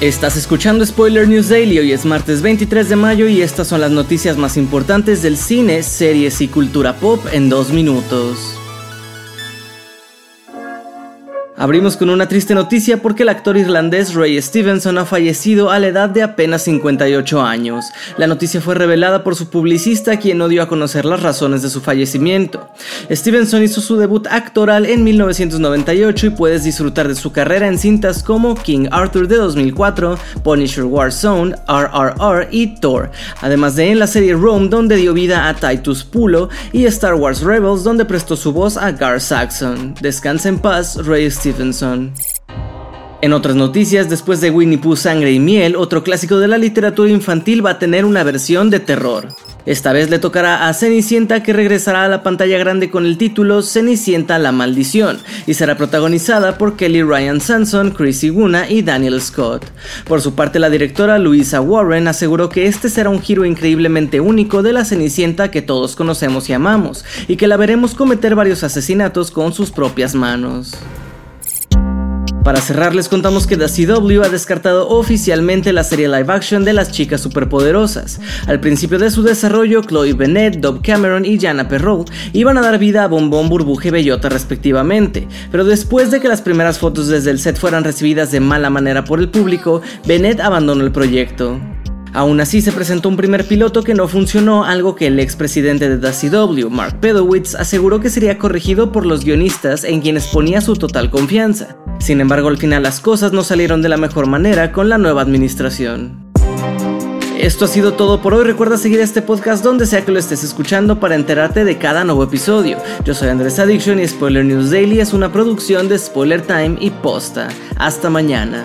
Estás escuchando Spoiler News Daily, hoy es martes 23 de mayo y estas son las noticias más importantes del cine, series y cultura pop en dos minutos. Abrimos con una triste noticia porque el actor irlandés Ray Stevenson ha fallecido a la edad de apenas 58 años. La noticia fue revelada por su publicista quien no dio a conocer las razones de su fallecimiento. Stevenson hizo su debut actoral en 1998 y puedes disfrutar de su carrera en cintas como King Arthur de 2004, Punisher Warzone, RRR y Thor, además de en la serie Rome donde dio vida a Titus Pulo y Star Wars Rebels donde prestó su voz a Gar Saxon. Descansa en paz, Ray Stevenson. En otras noticias, después de Winnie Pooh Sangre y Miel, otro clásico de la literatura infantil va a tener una versión de terror. Esta vez le tocará a Cenicienta que regresará a la pantalla grande con el título Cenicienta la maldición y será protagonizada por Kelly Ryan Sanson, Chrissy Guna y Daniel Scott. Por su parte la directora Louisa Warren aseguró que este será un giro increíblemente único de la Cenicienta que todos conocemos y amamos y que la veremos cometer varios asesinatos con sus propias manos. Para cerrar les contamos que The CW ha descartado oficialmente la serie live action de las chicas superpoderosas. Al principio de su desarrollo, Chloe Bennett, Dove Cameron y Jana Perrault iban a dar vida a Bombón, Burbuje y Bellota respectivamente, pero después de que las primeras fotos desde el set fueran recibidas de mala manera por el público, Bennett abandonó el proyecto. Aún así se presentó un primer piloto que no funcionó, algo que el expresidente de CW, Mark Pedowitz, aseguró que sería corregido por los guionistas en quienes ponía su total confianza. Sin embargo, al final las cosas no salieron de la mejor manera con la nueva administración. Esto ha sido todo por hoy. Recuerda seguir este podcast donde sea que lo estés escuchando para enterarte de cada nuevo episodio. Yo soy Andrés Addiction y Spoiler News Daily es una producción de Spoiler Time y Posta. Hasta mañana.